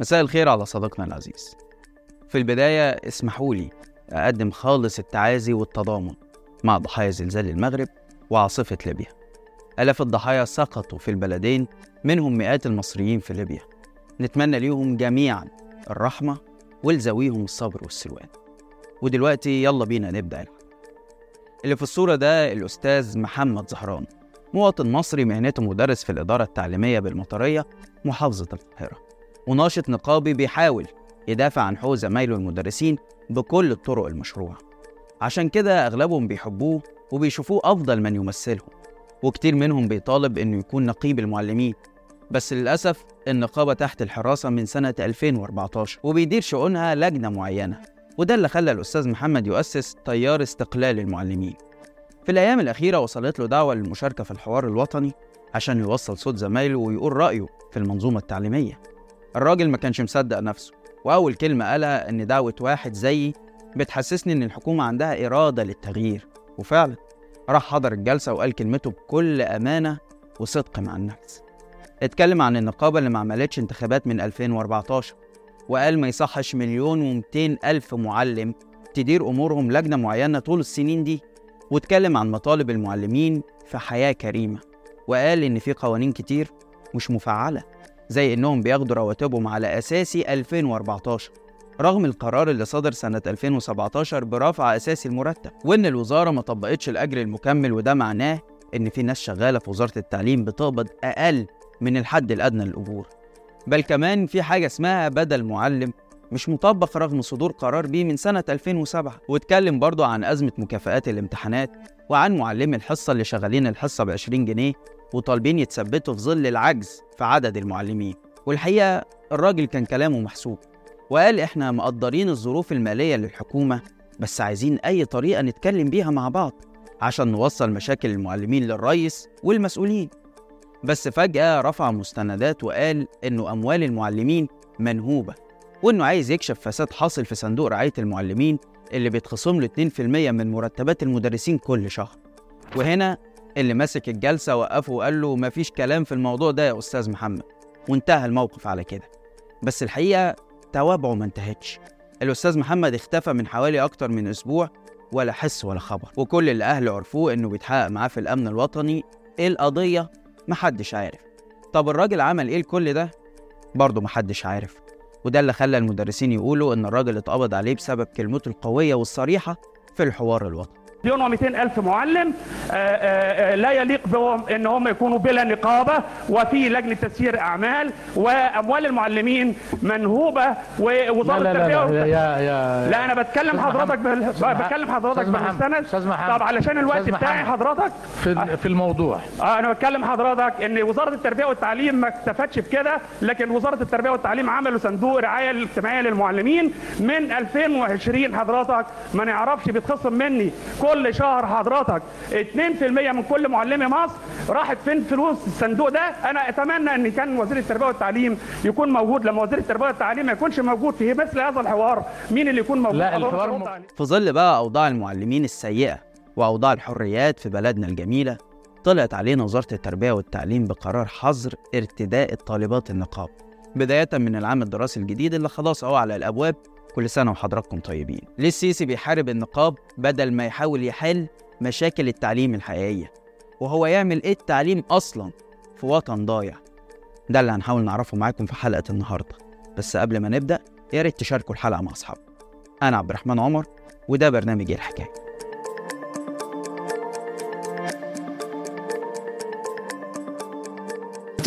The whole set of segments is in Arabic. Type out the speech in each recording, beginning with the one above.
مساء الخير على صديقنا العزيز. في البداية اسمحوا لي أقدم خالص التعازي والتضامن مع ضحايا زلزال المغرب وعاصفة ليبيا. آلاف الضحايا سقطوا في البلدين منهم مئات المصريين في ليبيا. نتمنى ليهم جميعا الرحمة ولزويهم الصبر والسلوان. ودلوقتي يلا بينا نبدأ الحلقة اللي في الصورة ده الأستاذ محمد زهران مواطن مصري مهنته مدرس في الإدارة التعليمية بالمطرية محافظة القاهرة. وناشط نقابي بيحاول يدافع عن حقوق زمايله المدرسين بكل الطرق المشروعة. عشان كده أغلبهم بيحبوه وبيشوفوه أفضل من يمثلهم وكتير منهم بيطالب إنه يكون نقيب المعلمين. بس للأسف النقابة تحت الحراسة من سنة 2014 وبيدير شؤونها لجنة معينة وده اللي خلى الأستاذ محمد يؤسس تيار استقلال المعلمين. في الأيام الأخيرة وصلت له دعوة للمشاركة في الحوار الوطني عشان يوصل صوت زمايله ويقول رأيه في المنظومة التعليمية. الراجل ما كانش مصدق نفسه وأول كلمة قالها إن دعوة واحد زيي بتحسسني إن الحكومة عندها إرادة للتغيير. وفعلا راح حضر الجلسة وقال كلمته بكل أمانة وصدق مع النفس اتكلم عن النقابة اللي ما عملتش انتخابات من 2014 وقال ما يصحش مليون ومتين ألف معلم تدير أمورهم لجنة معينة طول السنين دي. واتكلم عن مطالب المعلمين في حياة كريمة. وقال إن في قوانين كتير مش مفعلة. زي إنهم بياخدوا رواتبهم على أساسي 2014 رغم القرار اللي صدر سنة 2017 برفع أساسي المرتب وإن الوزارة ما طبقتش الأجر المكمل وده معناه إن في ناس شغالة في وزارة التعليم بتقبض أقل من الحد الأدنى للأجور. بل كمان في حاجة اسمها بدل معلم مش مطبق رغم صدور قرار بيه من سنة 2007 واتكلم برضه عن أزمة مكافآت الامتحانات وعن معلمي الحصة اللي شغالين الحصة ب 20 جنيه وطالبين يتثبتوا في ظل العجز في عدد المعلمين. والحقيقة الراجل كان كلامه محسوب وقال إحنا مقدرين الظروف المالية للحكومة بس عايزين أي طريقة نتكلم بيها مع بعض عشان نوصل مشاكل المعلمين للرئيس والمسؤولين. بس فجأة رفع مستندات وقال إنه أموال المعلمين منهوبة وإنه عايز يكشف فساد حاصل في صندوق رعاية المعلمين اللي بيتخصم له 2% من مرتبات المدرسين كل شهر. وهنا اللي ماسك الجلسة وقفه وقال له مفيش كلام في الموضوع ده يا أستاذ محمد. وانتهى الموقف على كده. بس الحقيقة توابعه ما انتهتش. الأستاذ محمد اختفى من حوالي أكتر من أسبوع ولا حس ولا خبر. وكل اللي أهله عرفوه إنه بيتحقق معاه في الأمن الوطني إيه القضية؟ محدش عارف. طب الراجل عمل إيه لكل ده؟ برضه محدش عارف. وده اللي خلى المدرسين يقولوا إن الراجل اتقبض عليه بسبب كلمته القوية والصريحة في الحوار الوطني. مليون و200 ألف معلم آآ آآ لا يليق بهم إن هم يكونوا بلا نقابة وفي لجنة تسيير أعمال وأموال المعلمين منهوبة ووزارة لا لا لا, التربية لا يا يا لا أنا بتكلم حضرتك. بال... بتكلم حضرتك محمد. طب علشان الوقت بتاعي. حضرتك في في الموضوع آه أنا بتكلم حضرتك إن وزارة التربية والتعليم ما اكتفتش بكده لكن وزارة التربية والتعليم عملوا صندوق رعاية الاجتماعية للمعلمين من 2020 حضرتك ما نعرفش بيتخصم مني كل شهر حضرتك 2% من كل معلمي مصر راحت فين فلوس الصندوق ده؟ أنا أتمنى إن كان وزير التربية والتعليم يكون موجود. لما وزير التربية والتعليم ما يكونش موجود في مثل هذا الحوار مين اللي يكون موجود؟ لا، الحوار م-. في ظل بقى أوضاع المعلمين السيئة وأوضاع الحريات في بلدنا الجميلة. طلعت علينا وزارة التربية والتعليم بقرار حظر ارتداء الطالبات النقاب بداية من العام الدراسي الجديد اللي خلاص أهو على الأبواب كل سنة وحضراتكم طيبين. ليه السيسي بيحارب النقاب بدل ما يحاول يحل مشاكل التعليم الحقيقية؟ وهو يعمل إيه التعليم أصلا في وطن ضايع؟ ده اللي هنحاول نعرفه معاكم في حلقة النهاردة. بس قبل ما نبدأ يا ريت تشاركوا الحلقة مع أصحابكم. أنا عبد الرحمن عمر وده برنامج الحكاية.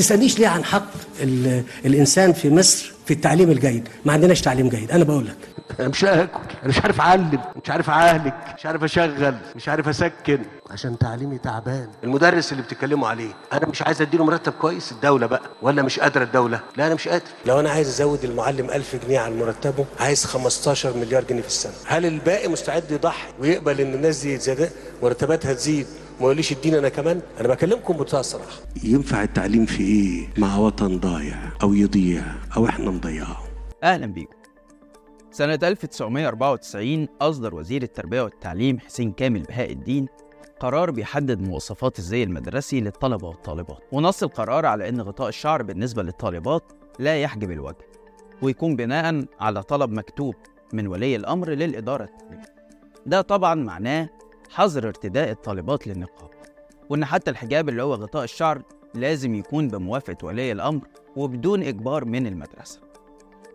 ما تسألنيش ليه عن حق ال- الإنسان في مصر في التعليم الجيد؟ ما عندناش تعليم جيد. أنا بقول لك. أنا مش هاكل. أنا مش عارف أعلم. مش عارف أعالج. مش عارف أشغل. مش عارف أسكن. عشان تعليمي تعبان. المدرس اللي بتتكلموا عليه أنا مش عايز أديله مرتب كويس؟ الدولة بقى. ولا مش قادرة الدولة؟ لا أنا مش قادر. لو أنا عايز أزود المعلم ألف جنيه على مرتبه عايز 15 مليار جنيه في السنة. هل الباقي مستعد يضحي ويقبل إن الناس دي زيادة مرتباتها تزيد؟ وما يقوليش اديني أنا كمان أنا بكلمكم بمنتهى الصراحة ينفع التعليم في إيه؟ مع وطن ضايع أو يضيع أو إحنا نضيعه. أهلا بيكم. سنة 1994 أصدر وزير التربية والتعليم حسين كامل بهاء الدين قرار بيحدد مواصفات الزي المدرسي للطلبة والطالبات. ونص القرار على أن غطاء الشعر بالنسبة للطالبات لا يحجب الوجه ويكون بناء على طلب مكتوب من ولي الأمر للإدارة التعليمية. ده طبعا معناه حظر ارتداء الطالبات للنقاب وإن حتى الحجاب اللي هو غطاء الشعر لازم يكون بموافقة ولي الأمر وبدون إجبار من المدرسة.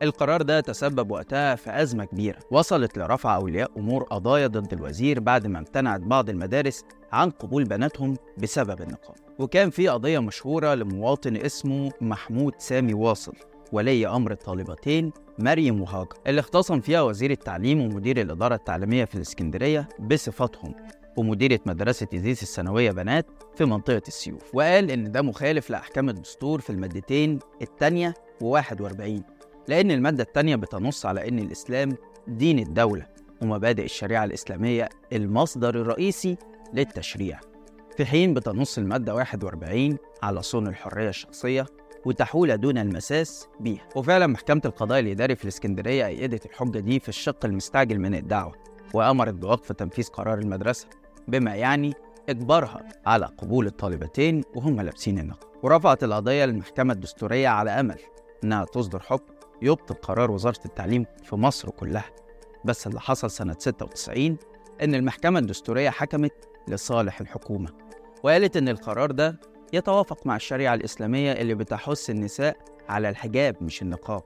القرار ده تسبب وقتها في أزمة كبيرة وصلت لرفع أولياء أمور قضايا ضد الوزير بعد ما امتنعت بعض المدارس عن قبول بناتهم بسبب النقاب. وكان في قضية مشهورة لمواطن اسمه محمود سامي واصل. ولي أمر الطالبتين مريم وهاجر اللي اختصم فيها وزير التعليم ومدير الإدارة التعليمية في الإسكندرية بصفتهم ومديرة مدرسة إزيز الثانوية بنات في منطقة السيوف. وقال إن ده مخالف لأحكام الدستور في المادتين الثانية و41 لأن المادة الثانية بتنص على إن الإسلام دين الدولة ومبادئ الشريعة الإسلامية المصدر الرئيسي للتشريع. في حين بتنص المادة 41 على صون الحرية الشخصية وتحويلها دون المساس بيها. وفعلا محكمة القضاء الإداري في الإسكندرية أيدت الحجة دي في الشق المستعجل من الدعوة وأمرت بوقف تنفيذ قرار المدرسة بما يعني إجبارها على قبول الطالبتين وهم لابسين النقاب ورفعت القضية للمحكمة الدستورية على أمل إنها تصدر حكم يبطل قرار وزارة التعليم في مصر كلها. بس اللي حصل سنة 96 إن المحكمة الدستورية حكمت لصالح الحكومة وقالت إن القرار ده يتوافق مع الشريعة الإسلامية اللي بتحث النساء على الحجاب مش النقاب.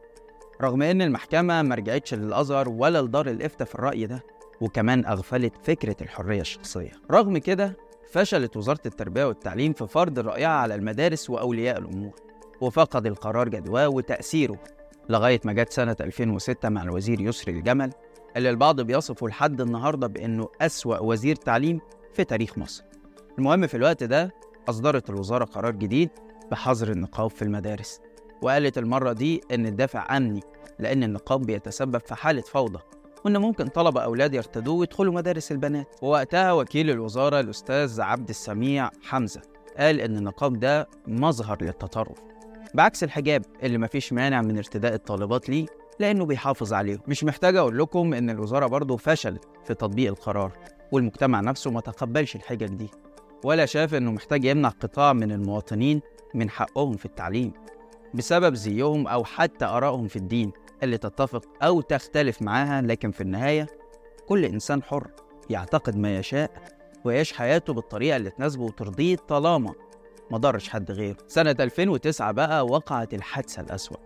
رغم إن المحكمة ما رجعتش للأزهر ولا لدار الإفتاء في الرأي ده وكمان أغفلت فكرة الحرية الشخصية. رغم كده فشلت وزارة التربية والتعليم في فرض رأيها على المدارس وأولياء الأمور وفقد القرار جدواه وتأثيره. لغاية ما جت سنة 2006 مع الوزير يسري الجمل اللي البعض بيصفه لحد النهاردة بأنه أسوأ وزير تعليم في تاريخ مصر. المهم في الوقت ده أصدرت الوزارة قرار جديد بحظر النقاب في المدارس وقالت المرة دي إن الدافع أمني لأن النقاب بيتسبب في حالة فوضى وإن ممكن طلبة أولاد يرتدوه ويدخلوا مدارس البنات. ووقتها وكيل الوزارة الأستاذ عبد السميع حمزة قال إن النقاب ده مظهر للتطرف بعكس الحجاب اللي مفيش مانع من ارتداء الطالبات ليه لأنه بيحافظ عليهم. مش محتاج أقول لكم إن الوزارة برضه فشلت في تطبيق القرار والمجتمع نفسه ما تقبلش الحجج دي. ولا شاف إنه محتاج يمنع قطاع من المواطنين من حقهم في التعليم بسبب زيهم أو حتى آرائهم في الدين اللي تتفق أو تختلف معاها لكن في النهاية كل إنسان حر يعتقد ما يشاء ويعيش حياته بالطريقة اللي تناسبه وترضيه طالما ما ضرش حد غيره. سنة 2009 بقى وقعت الحادثة الأسوأ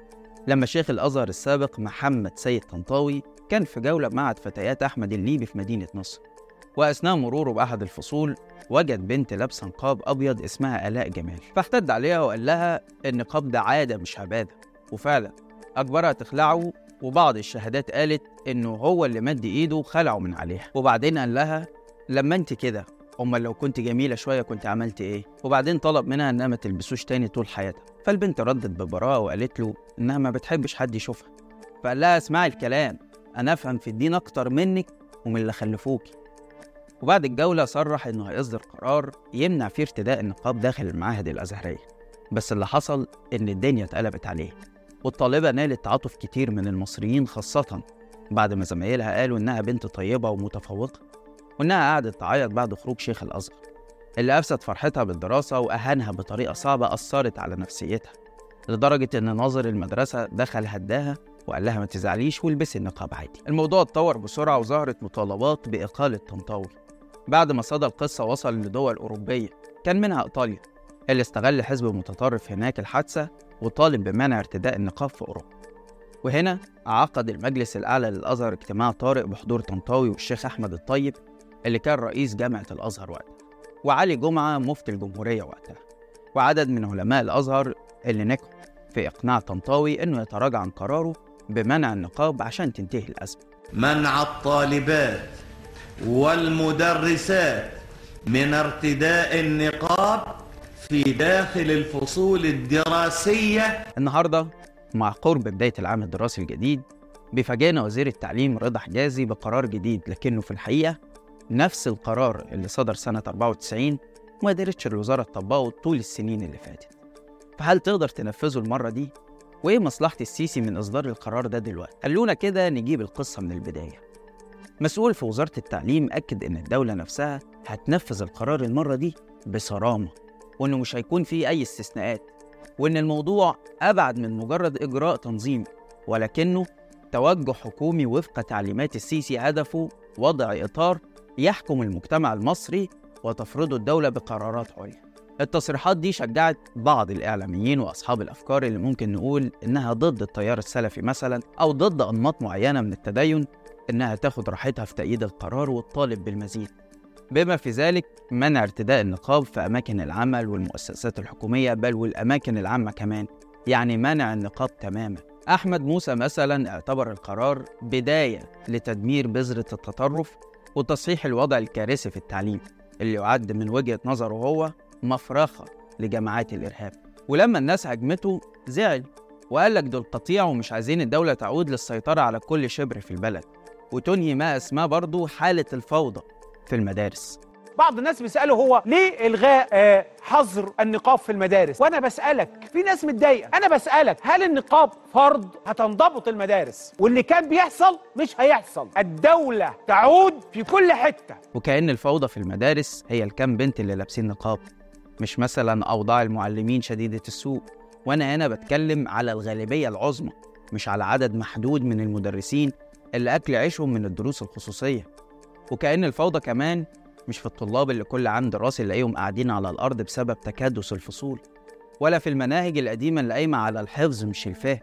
لما شيخ الأزهر السابق محمد سيد طنطاوي كان في جولة معهد فتيات أحمد الليبي في مدينة نصر. وأثناء مروره بأحد الفصول وجد بنت لابسة نقاب أبيض اسمها آلاء جمال فاحتد عليها وقال لها النقاب ده عادة مش عبادة. وفعلا أجبرها تخلعه وبعض الشهادات قالت إنه هو اللي مد إيده وخلعه من عليها. وبعدين قال لها لما أنت كده أمال لو كنت جميلة شوية كنت عملت إيه؟ وبعدين طلب منها إنها ما تلبسوش تاني طول حياتها. فالبنت ردت ببراءة وقالت له إنها ما بتحبش حد يشوفها. فقال لها اسمعي الكلام أنا أفهم في الدين أكتر منك ومن اللي خلفوكي. وبعد الجولة صرح إنه هيصدر قرار يمنع فيه ارتداء النقاب داخل المعاهد الأزهرية. بس اللي حصل إن الدنيا اتقلبت عليه والطالبة نالت تعاطف كتير من المصريين خاصة بعد ما زمايلها قالوا إنها بنت طيبة ومتفوقة وإنها قعدت تعيط بعد خروج شيخ الأزهر اللي أفسد فرحتها بالدراسة وأهانها بطريقة صعبة أثرت على نفسيتها لدرجة إن ناظر المدرسة دخل هداها وقال لها ما تزعليش والبسي النقاب عادي. الموضوع اتطور بسرعة وظهرت مطالبات بإقالة طنطاوي بعد ما صدى القصة وصل لدول أوروبية كان منها إيطاليا اللي استغل حزب متطرف هناك الحادثة وطالب بمنع ارتداء النقاب في أوروبا. وهنا عقد المجلس الأعلى للأزهر اجتماع طارئ بحضور طنطاوي والشيخ أحمد الطيب اللي كان رئيس جامعة الأزهر وقتها. وعلي جمعة مفتي الجمهورية وقتها. وعدد من علماء الأزهر اللي نجحوا في إقناع طنطاوي إنه يتراجع عن قراره بمنع النقاب عشان تنتهي الأزمة. منع الطالبات والمدرسات من ارتداء النقاب في داخل الفصول الدراسية النهاردة مع قرب بداية العام الدراسي الجديد بيفاجئنا وزير التعليم رضا حجازي بقرار جديد لكنه في الحقيقة نفس القرار اللي صدر سنة 94 ما قدرتش الوزارة تطبقه طول السنين اللي فاتت فهل تقدر تنفذه المرة دي؟ وإيه مصلحة السيسي من إصدار القرار ده دلوقتي؟ خلونا كده نجيب القصة من البداية مسؤول في وزارة التعليم أكد إن الدولة نفسها هتنفذ القرار المرة دي بصرامة وإنه مش هيكون فيه أي استثناءات وإن الموضوع أبعد من مجرد إجراء تنظيمي ولكنه توجه حكومي وفق تعليمات السيسي هدفه وضع إطار يحكم المجتمع المصري وتفرضه الدولة بقرارات عليا. التصريحات دي شجعت بعض الإعلاميين وأصحاب الأفكار اللي ممكن نقول إنها ضد التيار السلفي مثلا أو ضد أنماط معينة من التدين إنها تاخد راحتها في تأييد القرار والطالب بالمزيد. بما في ذلك منع ارتداء النقاب في أماكن العمل والمؤسسات الحكومية بل والأماكن العامة كمان. يعني منع النقاب تماما. أحمد موسى مثلا اعتبر القرار بداية لتدمير بذرة التطرف وتصحيح الوضع الكارثي في التعليم اللي يعد من وجهة نظره هو مفرخة لجماعات الإرهاب. ولما الناس هجمته زعل وقال لك دول قطيع ومش عايزين الدولة تعود للسيطرة على كل شبر في البلد. وتنهي ما اسماه برضه حالة الفوضى في المدارس. بعض الناس بيسألوا هو ليه إلغاء آه، حظر النقاب في المدارس؟ وأنا بسألك في ناس متضايقة. أنا بسألك هل النقاب فرض هتنضبط المدارس؟ واللي كان بيحصل مش هيحصل. الدولة تعود في كل حتة. وكأن الفوضى في المدارس هي الكام بنت اللي لابسين نقاب مش مثلا أوضاع المعلمين شديدة السوء وأنا هنا بتكلم على الغالبية العظمى مش على عدد محدود من المدرسين اللي أكل عيشهم من الدروس الخصوصية. وكأن الفوضى كمان مش في الطلاب اللي كل عام دراسي نلاقيهم قاعدين على الأرض بسبب تكدس الفصول ولا في المناهج القديمة اللي قايمة على الحفظ مش الفهم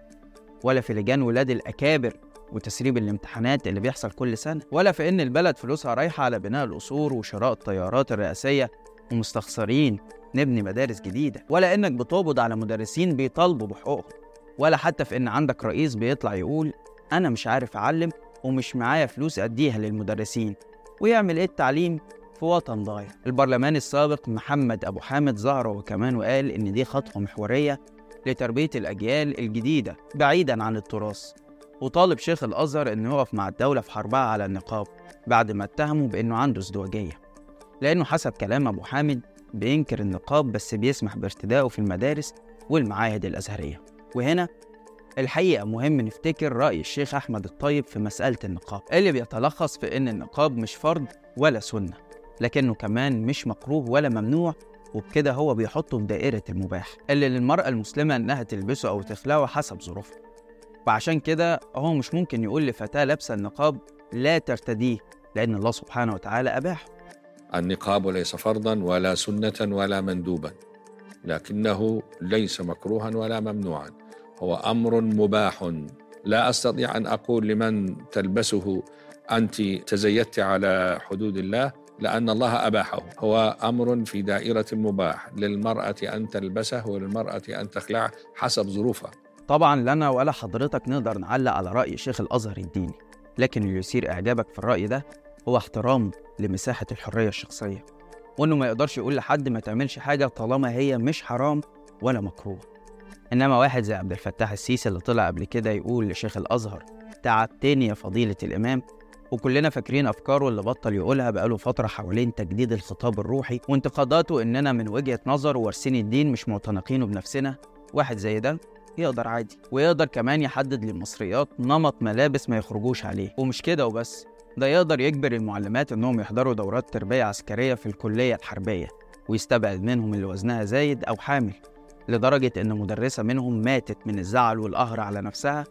ولا في لجان ولاد الأكابر وتسريب الامتحانات اللي بيحصل كل سنة ولا في إن البلد فلوسها رايحة على بناء القصور وشراء الطيارات الرئاسية ومستخسرين نبني مدارس جديدة ولا إنك بتقبض على مدرسين بيطالبوا بحقوقهم ولا حتى في إن عندك رئيس بيطلع يقول أنا مش عارف أعلم ومش معايا فلوس أديها للمدرسين. ويعمل إيه التعليم؟ في وطن ضايع. البرلمان السابق محمد أبو حامد ظهر وكمان وقال إن دي خطوة محورية لتربية الأجيال الجديدة بعيدا عن التراث. وطالب شيخ الأزهر إنه يقف مع الدولة في حربها على النقاب بعد ما اتهموا بإنه عنده ازدواجية. لأنه حسب كلام أبو حامد بينكر النقاب بس بيسمح بارتدائه في المدارس والمعاهد الأزهرية. وهنا الحقيقة مهم نفتكر رأي الشيخ أحمد الطيب في مسألة النقاب اللي بيتلخص في إن النقاب مش فرض ولا سنة لكنه كمان مش مكروه ولا ممنوع وبكده هو بيحطه في دائرة المباح اللي للمرأة المسلمة إنها تلبسه أو تخلعه حسب ظروفها. وعشان كده هو مش ممكن يقول لفتاة لابسة النقاب لا ترتديه لأن الله سبحانه وتعالى أباحه. النقاب ليس فرضا ولا سنة ولا مندوبا لكنه ليس مكروها ولا ممنوعا. هو أمر مباح. لا أستطيع أن أقول لمن تلبسه أنت تزيدت على حدود الله لأن الله أباحه. هو أمر في دائرة مباح. للمرأة أن تلبسه وللمرأة أن تخلعه حسب ظروفها. طبعا لنا ولا حضرتك نقدر نعلق على رأي شيخ الأزهر الديني لكن اللي يثير إعجابك في الرأي ده هو احترام لمساحة الحرية الشخصية. وإنه ما يقدرش يقول لحد ما تعملش حاجة طالما هي مش حرام ولا مكروه. إنما واحد زي عبد الفتاح السيسي اللي طلع قبل كده يقول لشيخ الأزهر تعبتني يا فضيلة الإمام. وكلنا فاكرين أفكاره اللي بطل يقولها بقاله فترة حوالين تجديد الخطاب الروحي وانتقاداته إننا من وجهة نظر وارثين الدين مش معتنقينه بنفسنا. واحد زي ده يقدر عادي ويقدر كمان يحدد للمصريات نمط ملابس ما يخرجوش عليه. ومش كده وبس ده يقدر يجبر المعلمات إنهم يحضروا دورات تربية عسكرية في الكلية الحربية ويستبعد منهم اللي وزنها زايد أو حامل. لدرجة إن مدرسة منهم ماتت من الزعل والقهر على نفسها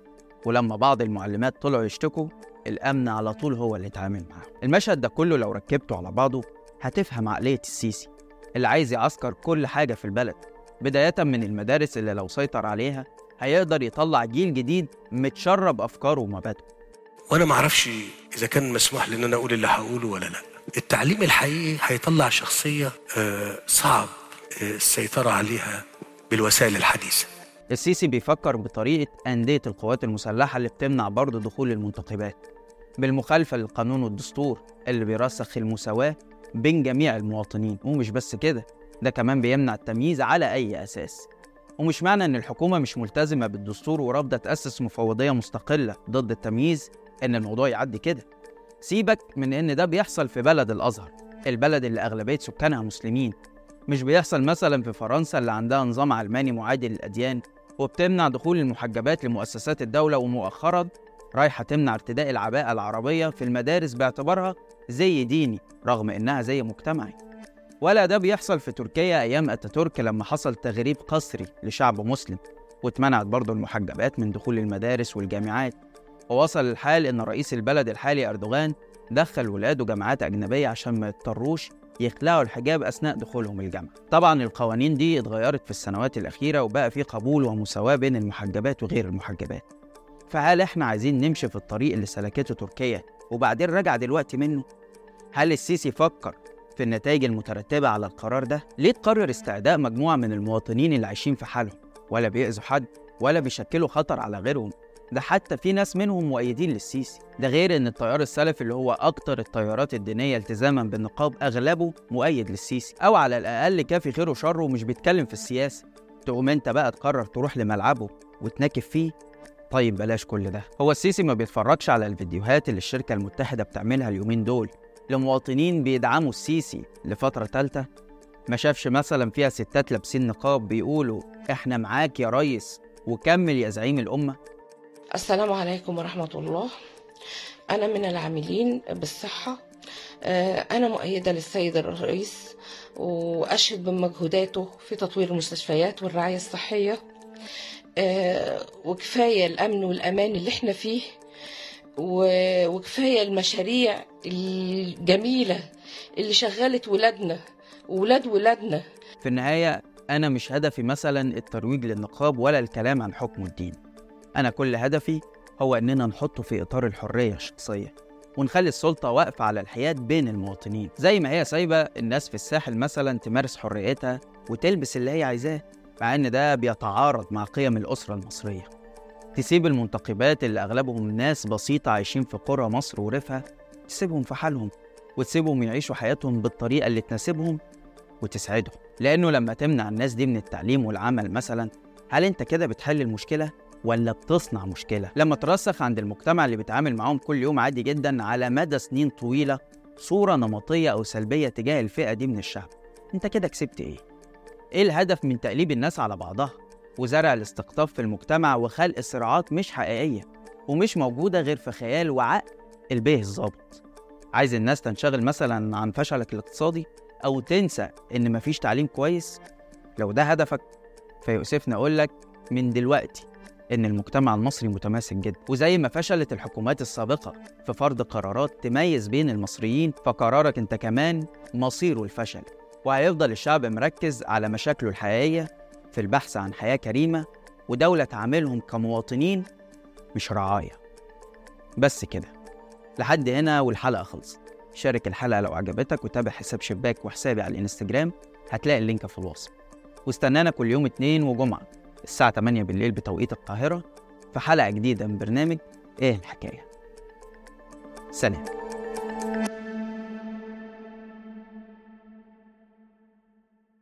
ولما بعض المعلمات طلعوا يشتكوا الأمن على طول هو اللي اتعامل معاهم المشهد ده كله لو ركبته على بعضه هتفهم عقلية السيسي اللي عايز يعسكر كل حاجة في البلد. بداية من المدارس اللي لو سيطر عليها هيقدر يطلع جيل جديد متشرب أفكاره ومبادئه. وأنا ما أعرفش إذا كان مسموح لي إن أنا أقول اللي هقوله ولا لأ. التعليم الحقيقي هيطلع شخصية آه، صعب آه، السيطرة عليها بالوسائل الحديثة. السيسي بيفكر بطريقة أندية القوات المسلحة اللي بتمنع برضه دخول المنتخبات. بالمخالفة للقانون والدستور اللي بيرسخ المساواة بين جميع المواطنين ومش بس كده ده كمان بيمنع التمييز على أي أساس. ومش معنى إن الحكومة مش ملتزمة بالدستور ورافضة تأسس مفوضية مستقلة ضد التمييز إن الموضوع يعدي كده. سيبك من إن ده بيحصل في بلد الأزهر البلد اللي أغلبية سكانها مسلمين مش بيحصل مثلا في فرنسا اللي عندها نظام علماني معادي للأديان وبتمنع دخول المحجبات لمؤسسات الدولة ومؤخرا رايحة تمنع ارتداء العباءة العربية في المدارس باعتبارها زي ديني رغم إنها زي مجتمعي. ولا ده بيحصل في تركيا أيام أتاتورك لما حصل تغريب قسري لشعب مسلم واتمنعت برضه المحجبات من دخول المدارس والجامعات. ووصل الحال إن رئيس البلد الحالي أردوغان دخل ولاده جامعات أجنبية عشان ما يضطروش يخلعوا الحجاب أثناء دخولهم الجامعة. طبعا القوانين دي اتغيرت في السنوات الأخيرة وبقى في قبول ومساواة بين المحجبات وغير المحجبات. فهل إحنا عايزين نمشي في الطريق اللي سلكته تركيا وبعدين رجع دلوقتي منه؟ هل السيسي فكر في النتائج المترتبة على القرار ده؟ ليه تقرر استعداء مجموعة من المواطنين اللي عايشين في حالهم؟ ولا بيأذوا حد؟ ولا بيشكلوا خطر على غيرهم؟ ده حتى في ناس منهم مؤيدين للسيسي. ده غير إن التيار السلفي اللي هو أكتر التيارات الدينية التزاما بالنقاب أغلبه مؤيد للسيسي. أو على الأقل كافي خيره وشره ومش بيتكلم في السياسة. تقوم أنت بقى تقرر تروح لملعبه وتناكف فيه. طيب بلاش كل ده. هو السيسي ما بيتفرجش على الفيديوهات اللي الشركة المتحدة بتعملها اليومين دول. لمواطنين بيدعموا السيسي لفترة ثالثه ما شافش مثلا فيها ستات لابسين نقاب بيقولوا إحنا معاك يا ريس وكمل يا زعيم الأمة. السلام عليكم ورحمة الله. أنا من العاملين بالصحة. آه، أنا مؤيدة للسيد الرئيس وأشهد بمجهوداته في تطوير المستشفيات والرعاية الصحية. آه، وكفاية الأمن والأمان اللي إحنا فيه وكفاية المشاريع الجميلة اللي شغلت ولادنا وولاد ولادنا. في النهاية أنا مش هدفي مثلا الترويج للنقاب ولا الكلام عن حكم الدين. أنا كل هدفي هو إننا نحطه في إطار الحرية الشخصية ونخلي السلطة واقفة على الحياد بين المواطنين. زي ما هي سايبة الناس في الساحل مثلا تمارس حريتها وتلبس اللي هي عايزاه مع إن ده بيتعارض مع قيم الأسرة المصرية. تسيب المنتقبات اللي أغلبهم ناس بسيطة عايشين في قرى مصر ورفها تسيبهم في حالهم وتسيبهم يعيشوا حياتهم بالطريقة اللي تناسبهم وتسعدهم. لأنه لما تمنع الناس دي من التعليم والعمل مثلا هل أنت كده بتحل المشكلة؟ ولا بتصنع مشكلة؟ لما ترسخ عند المجتمع اللي بيتعامل معاهم كل يوم عادي جدا على مدى سنين طويلة صورة نمطية أو سلبية تجاه الفئة دي من الشعب. أنت كده كسبت إيه؟ إيه الهدف من تقليب الناس على بعضها؟ وزرع الاستقطاب في المجتمع وخلق صراعات مش حقيقية ومش موجودة غير في خيال وعقل البيه الظابط. عايز الناس تنشغل مثلا عن فشلك الاقتصادي أو تنسى إن مفيش تعليم كويس؟ لو ده هدفك فيؤسفني لك من دلوقتي. إن المجتمع المصري متماسك جدا وزي ما فشلت الحكومات السابقة في فرض قرارات تميز بين المصريين فقرارك أنت كمان مصيره الفشل. وهيفضل الشعب مركز على مشاكله الحقيقية في البحث عن حياة كريمة ودولة تعاملهم كمواطنين مش رعاية. بس كده. لحد هنا والحلقة خلصت. شارك الحلقة لو عجبتك وتابع حساب شباك وحسابي على الإنستجرام هتلاقي اللينك في الوصف. واستنانا كل يوم اتنين وجمعة. الساعة 8 بالليل بتوقيت القاهرة في حلقة جديدة من برنامج إيه الحكاية. سلام.